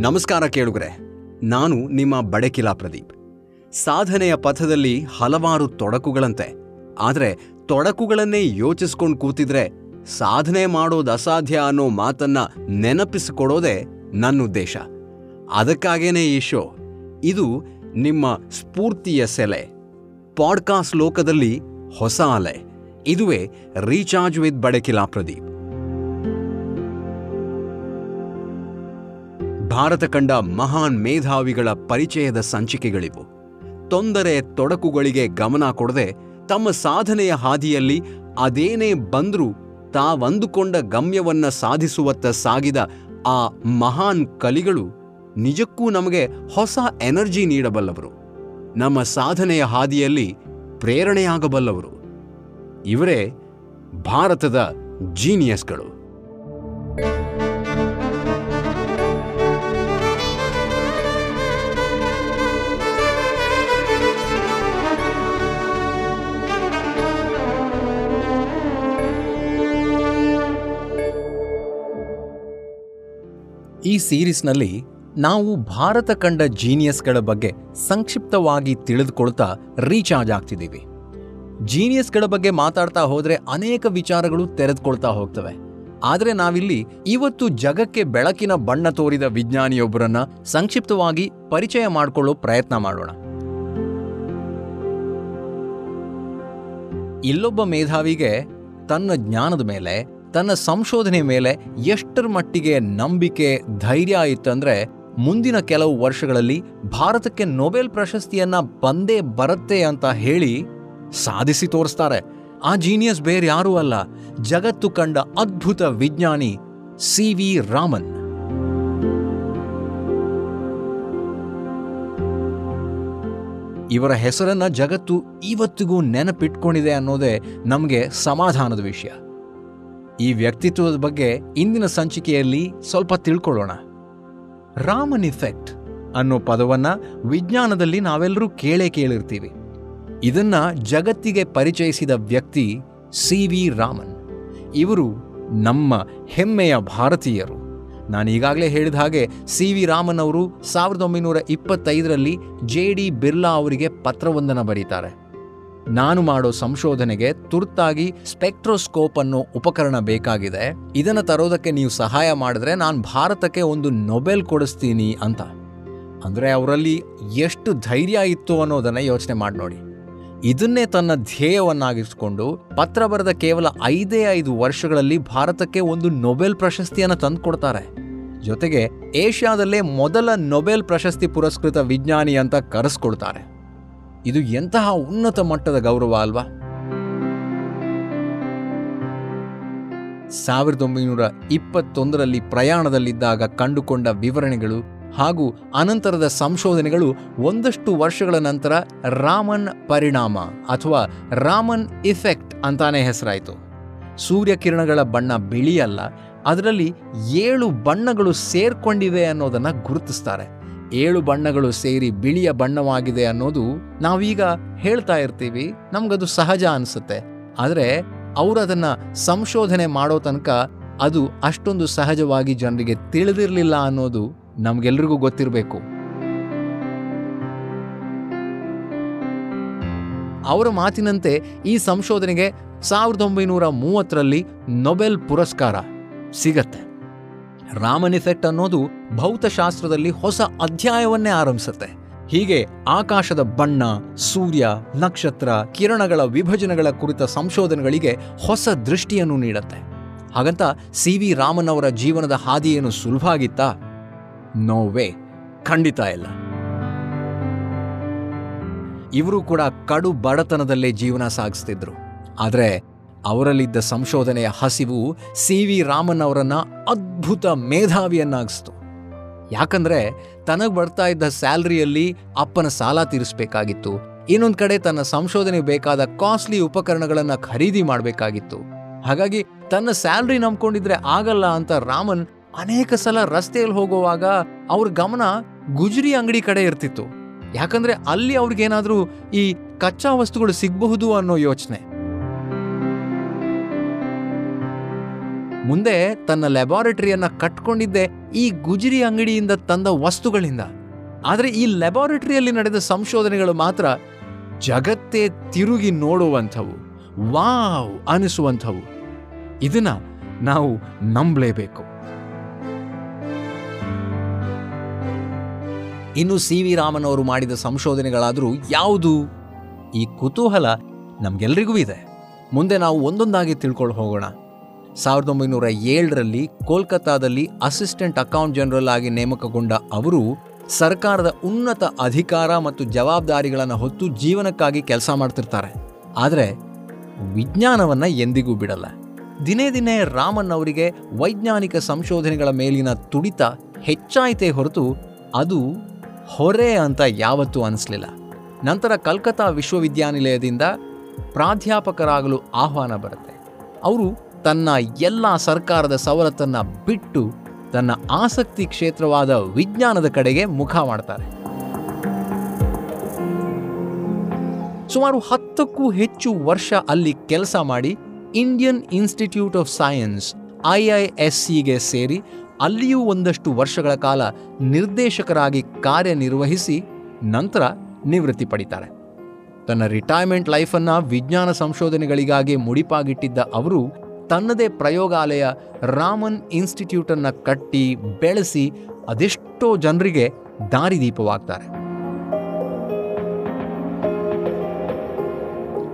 ನಮಸ್ಕಾರ ಕೇಳುಗರೆ, ನಾನು ನಿಮ್ಮ ಬಡಕಿಲಾ ಪ್ರದೀಪ್. ಸಾಧನೆಯ ಪಥದಲ್ಲಿ ಹಲವಾರು ತೊಡಕುಗಳಂತೆ, ಆದರೆ ತೊಡಕುಗಳನ್ನೇ ಯೋಚಿಸ್ಕೊಂಡು ಕೂತಿದ್ರೆ ಸಾಧನೆ ಮಾಡೋದು ಅಸಾಧ್ಯ ಅನ್ನೋ ಮಾತನ್ನ ನೆನಪಿಸಿಕೊಡೋದೇ ನನ್ನ ಉದ್ದೇಶ. ಅದಕ್ಕಾಗೇನೆ ಈ ಶೋ? ಇದು ನಿಮ್ಮ ಸ್ಫೂರ್ತಿಯ ಸೆಲೆ. ಪಾಡ್ಕಾಸ್ಟ್ ಲೋಕದಲ್ಲಿ ಹೊಸ ಅಲೆ. ಇದುವೇ ರೀಚಾರ್ಜ್ ವಿತ್ ಬಡಕಿಲಾ ಪ್ರದೀಪ್. ಭಾರತ ಕಂಡ ಮಹಾನ್ ಮೇಧಾವಿಗಳ ಪರಿಚಯದ ಸಂಚಿಕೆಗಳಿವು. ತೊಂದರೆ ತೊಡಕುಗಳಿಗೆ ಗಮನ ಕೊಡದೆ ತಮ್ಮ ಸಾಧನೆಯ ಹಾದಿಯಲ್ಲಿ ಅದೇನೇ ಬಂದರೂ ತಾವಂದುಕೊಂಡ ಗಮ್ಯವನ್ನ ಸಾಧಿಸುವತ್ತ ಸಾಗಿದ ಆ ಮಹಾನ್ ಕಲಿಗಳು ನಿಜಕ್ಕೂ ನಮಗೆ ಹೊಸ ಎನರ್ಜಿ ನೀಡಬಲ್ಲವರು. ನಮ್ಮ ಸಾಧನೆಯ ಹಾದಿಯಲ್ಲಿ ಪ್ರೇರಣೆಯಾಗಬಲ್ಲವರು. ಇವರೇ ಭಾರತದ ಜೀನಿಯಸ್ಗಳು. ಈ ಸೀರೀಸ್ನಲ್ಲಿ ನಾವು ಭಾರತ ಕಂಡ ಜೀನಿಯಸ್ಗಳ ಬಗ್ಗೆ ಸಂಕ್ಷಿಪ್ತವಾಗಿ ತಿಳಿದುಕೊಳ್ತಾ ರೀಚಾರ್ಜ್ ಆಗ್ತಿದ್ದೀವಿ. ಜೀನಿಯಸ್ಗಳ ಬಗ್ಗೆ ಮಾತಾಡ್ತಾ ಹೋದರೆ ಅನೇಕ ವಿಚಾರಗಳು ತೆರೆದುಕೊಳ್ತಾ ಹೋಗ್ತವೆ. ಆದರೆ ನಾವಿಲ್ಲಿ ಇವತ್ತು ಜಗಕ್ಕೆ ಬೆಳಕಿನ ಬಣ್ಣ ತೋರಿದ ವಿಜ್ಞಾನಿಯೊಬ್ಬರನ್ನ ಸಂಕ್ಷಿಪ್ತವಾಗಿ ಪರಿಚಯ ಮಾಡಿಕೊಳ್ಳೋ ಪ್ರಯತ್ನ ಮಾಡೋಣ. ಇಲ್ಲೊಬ್ಬ ಮೇಧಾವಿಗೆ ತನ್ನ ಜ್ಞಾನದ ಮೇಲೆ ತನ್ನ ಸಂಶೋಧನೆ ಮೇಲೆ ಎಷ್ಟರ ಮಟ್ಟಿಗೆ ನಂಬಿಕೆ, ಧೈರ್ಯ ಇತ್ತಂದ್ರೆ ಮುಂದಿನ ಕೆಲವು ವರ್ಷಗಳಲ್ಲಿ ಭಾರತಕ್ಕೆ ನೊಬೆಲ್ ಪ್ರಶಸ್ತಿಯನ್ನ ಬಂದೇ ಬರುತ್ತೆ ಅಂತ ಹೇಳಿ ಸಾಧಿಸಿ ತೋರಿಸ್ತಾರೆ. ಆ ಜೀನಿಯಸ್ ಬೇರೆ ಯಾರೂ ಅಲ್ಲ, ಜಗತ್ತು ಕಂಡ ಅದ್ಭುತ ವಿಜ್ಞಾನಿ ಸಿ ವಿ ರಾಮನ್. ಇವರ ಹೆಸರನ್ನ ಜಗತ್ತು ಇವತ್ತಿಗೂ ನೆನಪಿಟ್ಕೊಂಡಿದೆ ಅನ್ನೋದೇ ನಮಗೆ ಸಮಾಧಾನದ ವಿಷಯ. ಈ ವ್ಯಕ್ತಿತ್ವದ ಬಗ್ಗೆ ಇಂದಿನ ಸಂಚಿಕೆಯಲ್ಲಿ ಸ್ವಲ್ಪ ತಿಳ್ಕೊಳ್ಳೋಣ. ರಾಮನ್ ಇಫೆಕ್ಟ್ ಅನ್ನೋ ಪದವನ್ನ ವಿಜ್ಞಾನದಲ್ಲಿ ನಾವೆಲ್ಲರೂ ಕೇಳೇ ಕೇಳಿರ್ತೀವಿ. ಇದನ್ನ ಜಗತ್ತಿಗೆ ಪರಿಚಯಿಸಿದ ವ್ಯಕ್ತಿ ಸಿ ವಿ ರಾಮನ್. ಇವರು ನಮ್ಮ ಹೆಮ್ಮೆಯ ಭಾರತೀಯರು. ನಾನು ಈಗಾಗಲೇ ಹೇಳಿದ ಹಾಗೆ ಸಿ ವಿ ರಾಮನ್ ಅವರು ಸಾವಿರದ ಒಂಬೈನೂರ ಇಪ್ಪತ್ತೈದರಲ್ಲಿ ಜೆ ಡಿ ಬಿರ್ಲಾ ಅವರಿಗೆ ಪತ್ರವೊಂದನ್ನು ಬರೀತಾರೆ. ನಾನು ಮಾಡೋ ಸಂಶೋಧನೆಗೆ ತುರ್ತಾಗಿ ಸ್ಪೆಕ್ಟ್ರೋಸ್ಕೋಪ್ ಅನ್ನೋ ಉಪಕರಣ ಬೇಕಾಗಿದೆ. ಇದನ್ನು ತರೋದಕ್ಕೆ ನೀವು ಸಹಾಯ ಮಾಡಿದ್ರೆ ನಾನು ಭಾರತಕ್ಕೆ ಒಂದು ನೊಬೆಲ್ ಕೊಡಿಸ್ತೀನಿ ಅಂತ. ಅಂದರೆ ಅವರಲ್ಲಿ ಎಷ್ಟು ಧೈರ್ಯ ಇತ್ತು ಅನ್ನೋದನ್ನು ಯೋಚನೆ ಮಾಡಿ ನೋಡಿ. ಇದನ್ನೇ ತನ್ನ ಧ್ಯೇಯವನ್ನಾಗಿಸಿಕೊಂಡು ಪತ್ರ ಬರೆದ ಕೇವಲ ಐದೇ ಐದು ವರ್ಷಗಳಲ್ಲಿ ಭಾರತಕ್ಕೆ ಒಂದು ನೊಬೆಲ್ ಪ್ರಶಸ್ತಿಯನ್ನು ತಂದುಕೊಡ್ತಾರೆ. ಜೊತೆಗೆ ಏಷ್ಯಾದಲ್ಲೇ ಮೊದಲ ನೊಬೆಲ್ ಪ್ರಶಸ್ತಿ ಪುರಸ್ಕೃತ ವಿಜ್ಞಾನಿ ಅಂತ ಕರೆಸ್ಕೊಳ್ತಾರೆ ಇದು ಎಂತಹ ಉನ್ನತ ಮಟ್ಟದ ಗೌರವ ಅಲ್ವಾ? ಸಾವಿರದ ಒಂಬೈನೂರ ಇಪ್ಪತ್ತೊಂದರಲ್ಲಿ ಪ್ರಯಾಣದಲ್ಲಿದ್ದಾಗ ಕಂಡುಕೊಂಡ ವಿವರಣೆಗಳು ಹಾಗೂ ಅನಂತರದ ಸಂಶೋಧನೆಗಳು ಒಂದಷ್ಟು ವರ್ಷಗಳ ನಂತರ ರಾಮನ್ ಪರಿಣಾಮ ಅಥವಾ ರಾಮನ್ ಇಫೆಕ್ಟ್ ಅಂತಾನೆ ಹೆಸರಾಯಿತು. ಸೂರ್ಯಕಿರಣಗಳ ಬಣ್ಣ ಬಿಳಿಯಲ್ಲ, ಅದರಲ್ಲಿ ಏಳು ಬಣ್ಣಗಳು ಸೇರ್ಕೊಂಡಿವೆ ಅನ್ನೋದನ್ನು ಗುರುತಿಸ್ತಾರೆ. ಏಳು ಬಣ್ಣಗಳು ಸೇರಿ ಬಿಳಿಯ ಬಣ್ಣವಾಗಿದೆ ಅನ್ನೋದು ನಾವೀಗ ಹೇಳ್ತಾ ಇರ್ತೀವಿ. ನಮ್ಗದು ಸಹಜ ಅನಿಸುತ್ತೆ. ಆದರೆ ಅವರು ಅದನ್ನ ಸಂಶೋಧನೆ ಮಾಡೋ ತನಕ ಅದು ಅಷ್ಟೊಂದು ಸಹಜವಾಗಿ ಜನರಿಗೆ ತಿಳಿದಿರಲಿಲ್ಲ ಅನ್ನೋದು ನಮಗೆಲ್ರಿಗೂ ಗೊತ್ತಿರಬೇಕು. ಅವರ ಮಾತಿನಂತೆ ಈ ಸಂಶೋಧನೆಗೆ ಸಾವಿರದ ಒಂಬೈನೂರ ಮೂವತ್ತರಲ್ಲಿ ನೊಬೆಲ್ ಪುರಸ್ಕಾರ ಸಿಗತ್ತೆ. ರಾಮನ್ ಇಫೆಕ್ಟ್ ಅನ್ನೋದು ಭೌತಶಾಸ್ತ್ರದಲ್ಲಿ ಹೊಸ ಅಧ್ಯಾಯವನ್ನೇ ಆರಂಭಿಸುತ್ತೆ. ಹೀಗೆ ಆಕಾಶದ ಬಣ್ಣ, ಸೂರ್ಯ, ನಕ್ಷತ್ರ, ಕಿರಣಗಳ ವಿಭಜನೆಗಳ ಕುರಿತ ಸಂಶೋಧನೆಗಳಿಗೆ ಹೊಸ ದೃಷ್ಟಿಯನ್ನು ನೀಡುತ್ತೆ. ಹಾಗಂತ ಸಿ ವಿ ರಾಮನ್ ಅವರ ಜೀವನದ ಹಾದಿಯೇನು ಸುಲಭ ಆಗಿತ್ತಾ? No way. ಖಂಡಿತ ಇಲ್ಲ. ಇವರು ಕೂಡ ಕಡು ಬಡತನದಲ್ಲೇ ಜೀವನ ಸಾಗಿಸ್ತಿದ್ರು. ಆದರೆ ಅವರಲ್ಲಿದ್ದ ಸಂಶೋಧನೆಯ ಹಸಿವು ಸಿ ವಿ ರಾಮನ್ ಅವರನ್ನ ಅದ್ಭುತ ಮೇಧಾವಿಯನ್ನಾಗಿಸ್ತು. ಯಾಕಂದ್ರೆ ತನಗೆ ಬರ್ತಾ ಇದ್ದ ಸ್ಯಾಲ್ರಿಯಲ್ಲಿ ಅಪ್ಪನ ಸಾಲ ತೀರಿಸಬೇಕಾಗಿತ್ತು. ಇನ್ನೊಂದು ಕಡೆ ತನ್ನ ಸಂಶೋಧನೆಗೆ ಬೇಕಾದ ಕಾಸ್ಟ್ಲಿ ಉಪಕರಣಗಳನ್ನು ಖರೀದಿ ಮಾಡಬೇಕಾಗಿತ್ತು. ಹಾಗಾಗಿ ತನ್ನ ಸ್ಯಾಲ್ರಿ ನಂಬ್ಕೊಂಡಿದ್ರೆ ಆಗಲ್ಲ ಅಂತ ರಾಮನ್ ಅನೇಕ ಸಲ ರಸ್ತೆಯಲ್ಲಿ ಹೋಗುವಾಗ ಅವ್ರ ಗಮನ ಗುಜರಿ ಅಂಗಡಿ ಕಡೆ ಇರ್ತಿತ್ತು. ಯಾಕಂದ್ರೆ ಅಲ್ಲಿ ಅವ್ರಿಗೇನಾದ್ರೂ ಈ ಕಚ್ಚಾ ವಸ್ತುಗಳು ಸಿಗಬಹುದು ಅನ್ನೋ ಯೋಚನೆ. ಮುಂದೆ ತನ್ನ ಲ್ಯಾಬಾರೆಟರಿಯನ್ನ ಕಟ್ಕೊಂಡಿದ್ದೆ ಈ ಗುಜರಿ ಅಂಗಡಿಯಿಂದ ತಂದ ವಸ್ತುಗಳಿಂದ. ಆದರೆ ಈ ಲ್ಯಾಬಾರೆಟರಿಯಲ್ಲಿ ನಡೆದ ಸಂಶೋಧನೆಗಳು ಮಾತ್ರ ಜಗತ್ತೇ ತಿರುಗಿ ನೋಡುವಂಥವು, ವಾವ್ ಅನಿಸುವಂಥವು. ಇದನ್ನ ನಾವು ನಂಬಲೇಬೇಕು. ಇನ್ನು ಸಿ ವಿ ರಾಮನ್ ಅವರು ಮಾಡಿದ ಸಂಶೋಧನೆಗಳಾದರೂ ಯಾವುದು? ಈ ಕುತೂಹಲ ನಮಗೆಲ್ರಿಗೂ ಇದೆ. ಮುಂದೆ ನಾವು ಒಂದೊಂದಾಗಿ ತಿಳ್ಕೊಂಡು ಹೋಗೋಣ. ಸಾವಿರದ ಒಂಬೈನೂರ ಏಳರಲ್ಲಿ ಕೋಲ್ಕತ್ತಾದಲ್ಲಿ ಅಸಿಸ್ಟೆಂಟ್ ಅಕೌಂಟ್ ಜನರಲ್ ಆಗಿ ನೇಮಕಗೊಂಡ ಅವರು ಸರ್ಕಾರದ ಉನ್ನತ ಅಧಿಕಾರ ಮತ್ತು ಜವಾಬ್ದಾರಿಗಳನ್ನು ಹೊತ್ತು ಜೀವನಕ್ಕಾಗಿ ಕೆಲಸ ಮಾಡ್ತಿರ್ತಾರೆ. ಆದರೆ ವಿಜ್ಞಾನವನ್ನು ಎಂದಿಗೂ ಬಿಡಲ್ಲ. ದಿನೇ ದಿನೇ ರಾಮನ್ ಅವರಿಗೆ ವೈಜ್ಞಾನಿಕ ಸಂಶೋಧನೆಗಳ ಮೇಲಿನ ತುಡಿತ ಹೆಚ್ಚಾಯಿತೇ ಹೊರತು ಅದು ಹೊರೆ ಅಂತ ಯಾವತ್ತೂ ಅನಿಸ್ಲಿಲ್ಲ. ನಂತರ ಕಲ್ಕತ್ತಾ ವಿಶ್ವವಿದ್ಯಾನಿಲಯದಿಂದ ಪ್ರಾಧ್ಯಾಪಕರಾಗಲು ಆಹ್ವಾನ ಬರುತ್ತೆ. ಅವರು ತನ್ನ ಎಲ್ಲ ಸರ್ಕಾರದ ಸವಲತ್ತನ್ನು ಬಿಟ್ಟು ತನ್ನ ಆಸಕ್ತಿ ಕ್ಷೇತ್ರವಾದ ವಿಜ್ಞಾನದ ಕಡೆಗೆ ಮುಖ ಮಾಡ್ತಾರೆ. ಸುಮಾರು ಹತ್ತಕ್ಕೂ ಹೆಚ್ಚು ವರ್ಷ ಅಲ್ಲಿ ಕೆಲಸ ಮಾಡಿ Indian Institute of Science I I S ಸಿಗೆ ಸೇರಿ ಅಲ್ಲಿಯೂ ಒಂದಷ್ಟು ವರ್ಷಗಳ ಕಾಲ ನಿರ್ದೇಶಕರಾಗಿ ಕಾರ್ಯನಿರ್ವಹಿಸಿ ನಂತರ ನಿವೃತ್ತಿ ಪಡಿತಾರೆ. ತನ್ನ ರಿಟೈರ್ಮೆಂಟ್ ಲೈಫನ್ನು ವಿಜ್ಞಾನ ಸಂಶೋಧನೆಗಳಿಗಾಗಿ ಮುಡಿಪಾಗಿಟ್ಟಿದ್ದ ಅವರು ತನ್ನದೇ ಪ್ರಯೋಗಾಲಯ ರಾಮನ್ ಇನ್ಸ್ಟಿಟ್ಯೂಟನ್ನು ಕಟ್ಟಿ ಬೆಳೆಸಿ ಅದೆಷ್ಟೋ ಜನರಿಗೆ ದಾರಿದೀಪವಾಗ್ತಾರೆ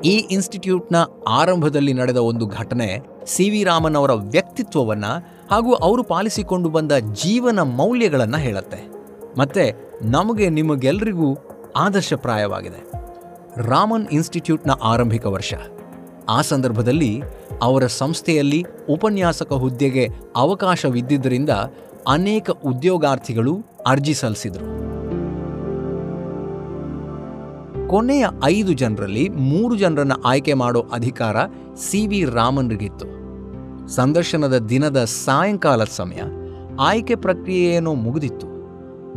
ಈ ಇನ್ಸ್ಟಿಟ್ಯೂಟ್ನ ಆರಂಭದಲ್ಲಿ ನಡೆದ ಒಂದು ಘಟನೆ ಸಿ ವಿ ರಾಮನ್ ಅವರ ವ್ಯಕ್ತಿತ್ವವನ್ನು ಹಾಗೂ ಅವರು ಪಾಲಿಸಿಕೊಂಡು ಬಂದ ಜೀವನ ಮೌಲ್ಯಗಳನ್ನು ಹೇಳುತ್ತೆ. ಮತ್ತೆ ನಮಗೆ ನಿಮಗೆಲ್ಲರಿಗೂ ಆದರ್ಶಪ್ರಾಯವಾಗಿದೆ. ರಾಮನ್ ಇನ್ಸ್ಟಿಟ್ಯೂಟ್ನ ಆರಂಭಿಕ ವರ್ಷ. ಆ ಸಂದರ್ಭದಲ್ಲಿ ಅವರ ಸಂಸ್ಥೆಯಲ್ಲಿ ಉಪನ್ಯಾಸಕ ಹುದ್ದೆಗೆ ಅವಕಾಶವಿದ್ದರಿಂದ ಅನೇಕ ಉದ್ಯೋಗಾರ್ಥಿಗಳು ಅರ್ಜಿ ಸಲ್ಲಿಸಿದರು. ಕೊನೆಯ ಐದು ಜನರಲ್ಲಿ ಮೂರು ಜನರನ್ನು ಆಯ್ಕೆ ಮಾಡೋ ಅಧಿಕಾರ ಸಿ ವಿ ರಾಮನ್ರಿಗಿತ್ತು. ಸಂದರ್ಶನದ ದಿನದ ಸಾಯಂಕಾಲದ ಸಮಯ ಆಯ್ಕೆ ಪ್ರಕ್ರಿಯೆಯೇನೋ ಮುಗಿದಿತ್ತು.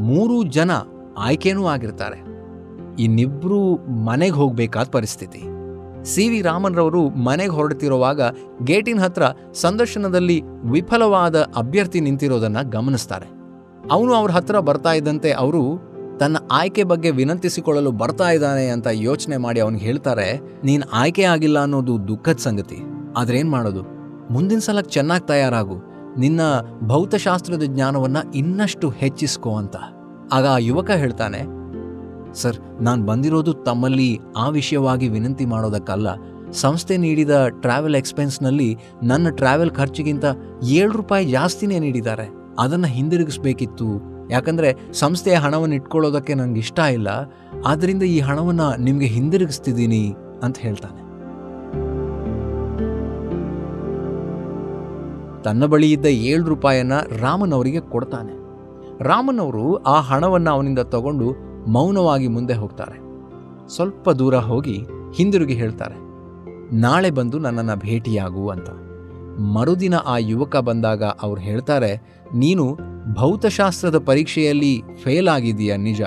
ಮೂರು ಜನ ಆಯ್ಕೆನೂ ಆಗಿರ್ತಾರೆ. ಇನ್ನಿಬ್ಬರೂ ಮನೆಗೆ ಹೋಗಬೇಕಾದ ಪರಿಸ್ಥಿತಿ. ಸಿ ವಿ ರಾಮನ್ರವರು ಮನೆಗೆ ಹೊರಡ್ತಿರುವಾಗ ಗೇಟಿನ ಹತ್ರ ಸಂದರ್ಶನದಲ್ಲಿ ವಿಫಲವಾದ ಅಭ್ಯರ್ಥಿ ನಿಂತಿರೋದನ್ನು ಗಮನಿಸ್ತಾರೆ. ಅವನು ಅವ್ರ ಹತ್ರ ಬರ್ತಾ ಇದ್ದಂತೆ ಅವರು ತನ್ನ ಆಯ್ಕೆ ಬಗ್ಗೆ ವಿನಂತಿಸಿಕೊಳ್ಳಲು ಬರ್ತಾ ಇದ್ದಾನೆ ಅಂತ ಯೋಚನೆ ಮಾಡಿ ಅವನಿಗೆ ಹೇಳ್ತಾರೆ, ನೀನು ಆಯ್ಕೆ ಆಗಿಲ್ಲ ಅನ್ನೋದು ದುಃಖದ ಸಂಗತಿ. ಆದ್ರೇನ್ ಮಾಡೋದು? ಮುಂದಿನ ಸಲ ಚೆನ್ನಾಗಿ ತಯಾರಾಗು. ನಿನ್ನ ಭೌತಶಾಸ್ತ್ರದ ಜ್ಞಾನವನ್ನು ಇನ್ನಷ್ಟು ಹೆಚ್ಚಿಸ್ಕೋ ಅಂತ. ಆಗ ಆ ಯುವಕ ಹೇಳ್ತಾನೆ ಸರ್, ನಾನು ಬಂದಿರೋದು ತಮ್ಮಲ್ಲಿ ಆ ವಿಷಯವಾಗಿ ವಿನಂತಿ ಮಾಡೋದಕ್ಕಲ್ಲ. ಸಂಸ್ಥೆ ನೀಡಿದ ಟ್ರಾವೆಲ್ ಎಕ್ಸ್ಪೆನ್ಸ್ನಲ್ಲಿ ನನ್ನ ಟ್ರಾವೆಲ್ ಖರ್ಚಿಗಿಂತ ಏಳು ರೂಪಾಯಿ ಜಾಸ್ತಿನೇ ನೀಡಿದ್ದಾರೆ. ಅದನ್ನು ಹಿಂದಿರುಗಿಸ್ಬೇಕಿತ್ತು. ಯಾಕಂದರೆ ಸಂಸ್ಥೆಯ ಹಣವನ್ನು ಇಟ್ಕೊಳ್ಳೋದಕ್ಕೆ ನನಗೆ ಇಷ್ಟ ಇಲ್ಲ. ಆದ್ದರಿಂದ ಈ ಹಣವನ್ನು ನಿಮಗೆ ಹಿಂದಿರುಗಿಸ್ತಿದ್ದೀನಿ ಅಂತ ಹೇಳ್ತಾನೆ. ತನ್ನ ಬಳಿ ಇದ್ದ ಏಳು ರೂಪಾಯಿಯನ್ನು ರಾಮನವರಿಗೆ ಕೊಡ್ತಾನೆ. ರಾಮನವರು ಆ ಹಣವನ್ನು ಅವನಿಂದ ತಗೊಂಡು ಮೌನವಾಗಿ ಮುಂದೆ ಹೋಗ್ತಾರೆ. ಸ್ವಲ್ಪ ದೂರ ಹೋಗಿ ಹಿಂದಿರುಗಿ ಹೇಳ್ತಾರೆ, ನಾಳೆ ಬಂದು ನನ್ನನ್ನು ಭೇಟಿಯಾಗು ಅಂತ. ಮರುದಿನ ಆ ಯುವಕ ಬಂದಾಗ ಅವ್ರು ಹೇಳ್ತಾರೆ, ನೀನು ಭೌತಶಾಸ್ತ್ರದ ಪರೀಕ್ಷೆಯಲ್ಲಿ ಫೇಲ್ ಆಗಿದೀಯ ನಿಜ,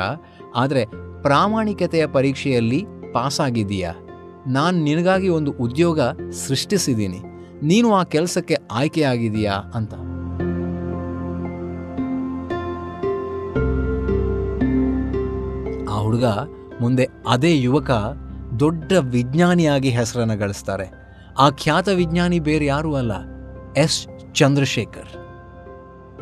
ಆದರೆ ಪ್ರಾಮಾಣಿಕತೆಯ ಪರೀಕ್ಷೆಯಲ್ಲಿ ಪಾಸ್ ಆಗಿದೀಯಾ ನಾನು ನಿನಗಾಗಿ ಒಂದು ಉದ್ಯೋಗ ಸೃಷ್ಟಿಸಿದ್ದೀನಿ. ನೀನು ಆ ಕೆಲಸಕ್ಕೆ ಆಯ್ಕೆಯಾಗಿದೀಯಾ ಅಂತ. ಹುಡುಗ ಮುಂದೆ ಅದೇ ಯುವಕ ದೊಡ್ಡ ವಿಜ್ಞಾನಿಯಾಗಿ ಹೆಸರನ್ನು ಗಳಿಸ್ತಾರೆ. ಆ ಖ್ಯಾತ ವಿಜ್ಞಾನಿ ಬೇರೆ ಯಾರೂ ಅಲ್ಲ? ಎಸ್. ಚಂದ್ರಶೇಖರ್.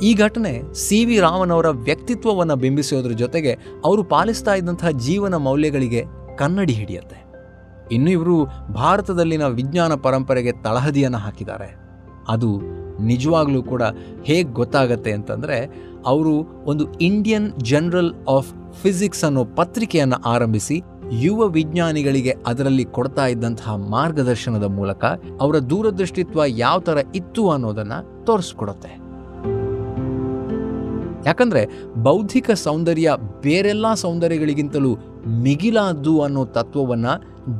ಈ ಘಟನೆ ಸಿ. ವಿ. ರಾಮನ್ ಅವರ ವ್ಯಕ್ತಿತ್ವವನ್ನು ಬಿಂಬಿಸೋದ್ರ ಜೊತೆಗೆ ಅವರು ಪಾಲಿಸ್ತಾ ಇದ್ದಂತಹ ಜೀವನ ಮೌಲ್ಯಗಳಿಗೆ ಕನ್ನಡಿ ಹಿಡಿಯುತ್ತೆ. ಇನ್ನು ಇವರು ಭಾರತದಲ್ಲಿನ ವಿಜ್ಞಾನ ಪರಂಪರೆಗೆ ತಳಹದಿಯನ್ನು ಹಾಕಿದ್ದಾರೆ. ಅದು ನಿಜವಾಗ್ಲೂ ಕೂಡ ಹೇಗೆ ಗೊತ್ತಾಗತ್ತೆ ಅಂತಂದರೆ, ಅವರು ಒಂದು ಇಂಡಿಯನ್ ಜನರಲ್ ಆಫ್ ಫಿಸಿಕ್ಸ್ ಅನ್ನೋ ಪತ್ರಿಕೆಯನ್ನು ಆರಂಭಿಸಿ ಯುವ ವಿಜ್ಞಾನಿಗಳಿಗೆ ಅದರಲ್ಲಿ ಕೊಡ್ತಾ ಇದ್ದಂತಹ ಮಾರ್ಗದರ್ಶನದ ಮೂಲಕ ಅವರ ದೂರದೃಷ್ಟಿತ್ವ ಯಾವ ಥರ ಇತ್ತು ಅನ್ನೋದನ್ನು ತೋರಿಸ್ಕೊಡುತ್ತೆ. ಯಾಕಂದ್ರೆ ಬೌದ್ಧಿಕ ಸೌಂದರ್ಯ ಬೇರೆಲ್ಲ ಸೌಂದರ್ಯಗಳಿಗಿಂತಲೂ ಮಿಗಿಲಾದ್ದು ಅನ್ನೋ ತತ್ವವನ್ನ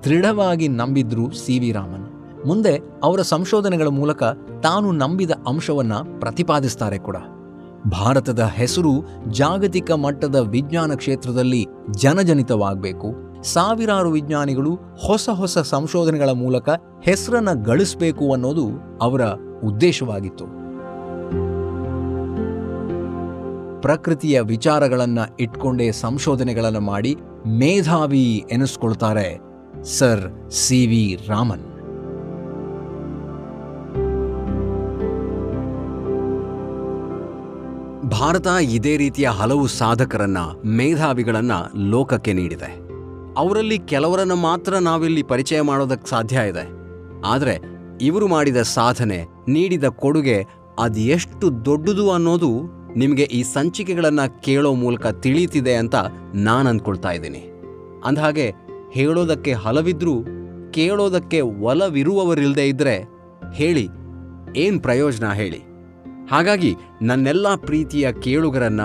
ದೃಢವಾಗಿ ನಂಬಿದ್ರು ಸಿ ವಿ ರಾಮನ್. ಮುಂದೆ ಅವರ ಸಂಶೋಧನೆಗಳ ಮೂಲಕ ತಾನು ನಂಬಿದ ಅಂಶವನ್ನ ಪ್ರತಿಪಾದಿಸ್ತಾರೆ ಕೂಡ. ಭಾರತದ ಹೆಸರು ಜಾಗತಿಕ ಮಟ್ಟದ ವಿಜ್ಞಾನ ಕ್ಷೇತ್ರದಲ್ಲಿ ಜನಜನಿತವಾಗಬೇಕು. ಸಾವಿರಾರು ವಿಜ್ಞಾನಿಗಳು ಹೊಸ ಹೊಸ ಸಂಶೋಧನೆಗಳ ಮೂಲಕ ಹೆಸರನ್ನು ಗಳಿಸಬೇಕು ಅನ್ನೋದು ಅವರ ಉದ್ದೇಶವಾಗಿತ್ತು. ಪ್ರಕೃತಿಯ ವಿಚಾರಗಳನ್ನು ಇಟ್ಕೊಂಡೇ ಸಂಶೋಧನೆಗಳನ್ನು ಮಾಡಿ ಮೇಧಾವಿ ಎನಿಸ್ಕೊಳ್ತಾರೆ sir C V Raman. Bharata ಇದೇ ರೀತಿಯ ಹಲವು ಸಾಧಕರನ್ನ, ಮೇಧಾವಿಗಳನ್ನ ಲೋಕಕ್ಕೆ ನೀಡಿದೆ. ಅವರಲ್ಲಿ ಕೆಲವರನ್ನ ಮಾತ್ರ ನಾವಿಲ್ಲಿ ಪರಿಚಯ ಮಾಡೋದಕ್ಕೆ ಸಾಧ್ಯ ಇದೆ. ಆದರೆ, ಇವರು ಮಾಡಿದ ಸಾಧನೆ, ನೀಡಿದ ಕೊಡುಗೆ ಅದು ಎಷ್ಟು ದೊಡ್ಡದು ಅನ್ನೋದು ನಿಮಗೆ ಈ ಸಂಚಿಕೆಗಳನ್ನು ಕೇಳೋ ಮೂಲಕ ತಿಳಿಯುತ್ತಿದೆ ಅಂತ ನಾನು ಅಂದ್ಕೊಳ್ತಾ ಇದ್ದೀನಿ. ಅಂದಹಾಗೆ, ಹೇಳೋದಕ್ಕೆ ಹಲವಿದ್ರೂ, ಕೇಳೋದಕ್ಕೆ ಒಲವಿರುವವರಿಲ್ಲದೆ ಇದ್ದರೆ ಹೇಳಿ, ಏನು ಪ್ರಯೋಜನ ಹೇಳಿ. ಹಾಗಾಗಿ ನನ್ನೆಲ್ಲ ಪ್ರೀತಿಯ ಕೇಳುಗರನ್ನ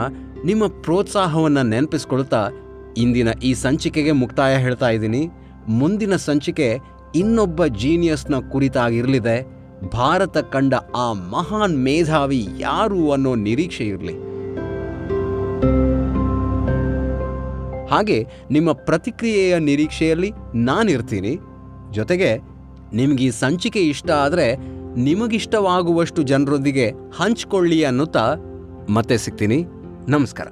ನಿಮ್ಮ ಪ್ರೋತ್ಸಾಹವನ್ನು ನೆನಪಿಸ್ಕೊಳ್ತಾ ಇಂದಿನ ಈ ಸಂಚಿಕೆಗೆ ಮುಕ್ತಾಯ ಹೇಳ್ತಾ ಇದ್ದೀನಿ. ಮುಂದಿನ ಸಂಚಿಕೆ ಇನ್ನೊಬ್ಬ ಜೀನಿಯಸ್ನ ಕುರಿತಾಗಿರಲಿದೆ. ಭಾರತ ಕಂಡ ಆ ಮಹಾನ್ ಮೇಧಾವಿ ಯಾರು ಅನ್ನೋ ನಿರೀಕ್ಷೆ ಇರಲಿ. ಹಾಗೆ ನಿಮ್ಮ ಪ್ರತಿಕ್ರಿಯೆಯ ನಿರೀಕ್ಷೆಯಲ್ಲಿ ನಾನಿರ್ತೀನಿ. ಜೊತೆಗೆ ನಿಮಗೆ ಈ ಸಂಚಿಕೆ ಇಷ್ಟ ಆದರೆ ನಿಮಗಿಷ್ಟವಾಗುವಷ್ಟು ಜನರೊಂದಿಗೆ ಹಂಚ್ಕೊಳ್ಳಿ ಅನ್ನುತ್ತಾ ಮತ್ತೆ ಸಿಗ್ತೀನಿ. ನಮಸ್ಕಾರ.